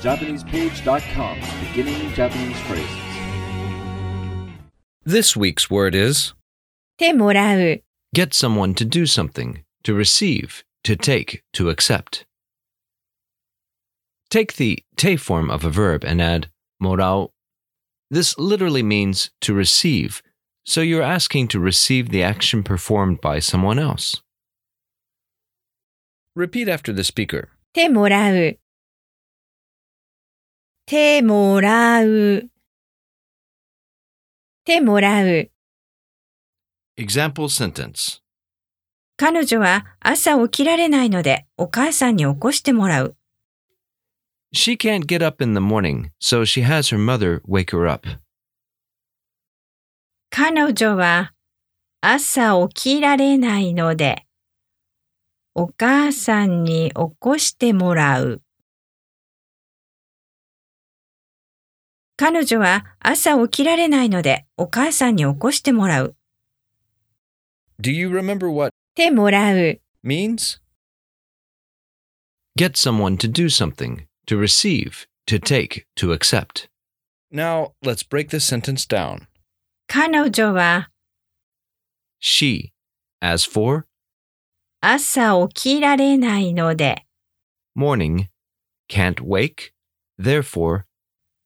JapanesePage.com, beginning Japanese phrases. This week's word is てもらう get someone to do something, to receive, to take, to accept. Take the te form of a verb and add morau. This literally means to receive, so you're asking to receive the action performed by someone else. Repeat after the speaker. てもらうてもらう。てもらう。Example sentence 彼女は朝起きられないのでお母さんに起こしてもらう。She can't get up in the morning, so she has her mother wake her up. 彼女は朝起きられないのでお母さんに起こしてもらう。彼女は朝起きられないのでお母さんに起こしてもらう。 Do you remember what てもらう。 means? Get someone to do something, to receive, to take, to accept. Now, let's break this sentence down. 彼女は She, as for 朝起きられないので morning, can't wake, therefore,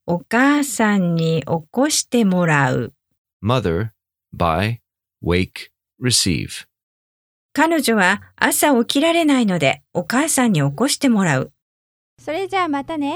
お母さんに起こしてもらう。mother, by, wake, receive. 彼女は朝起きられないのでお母さんに起こしてもらう。それじゃあまたね。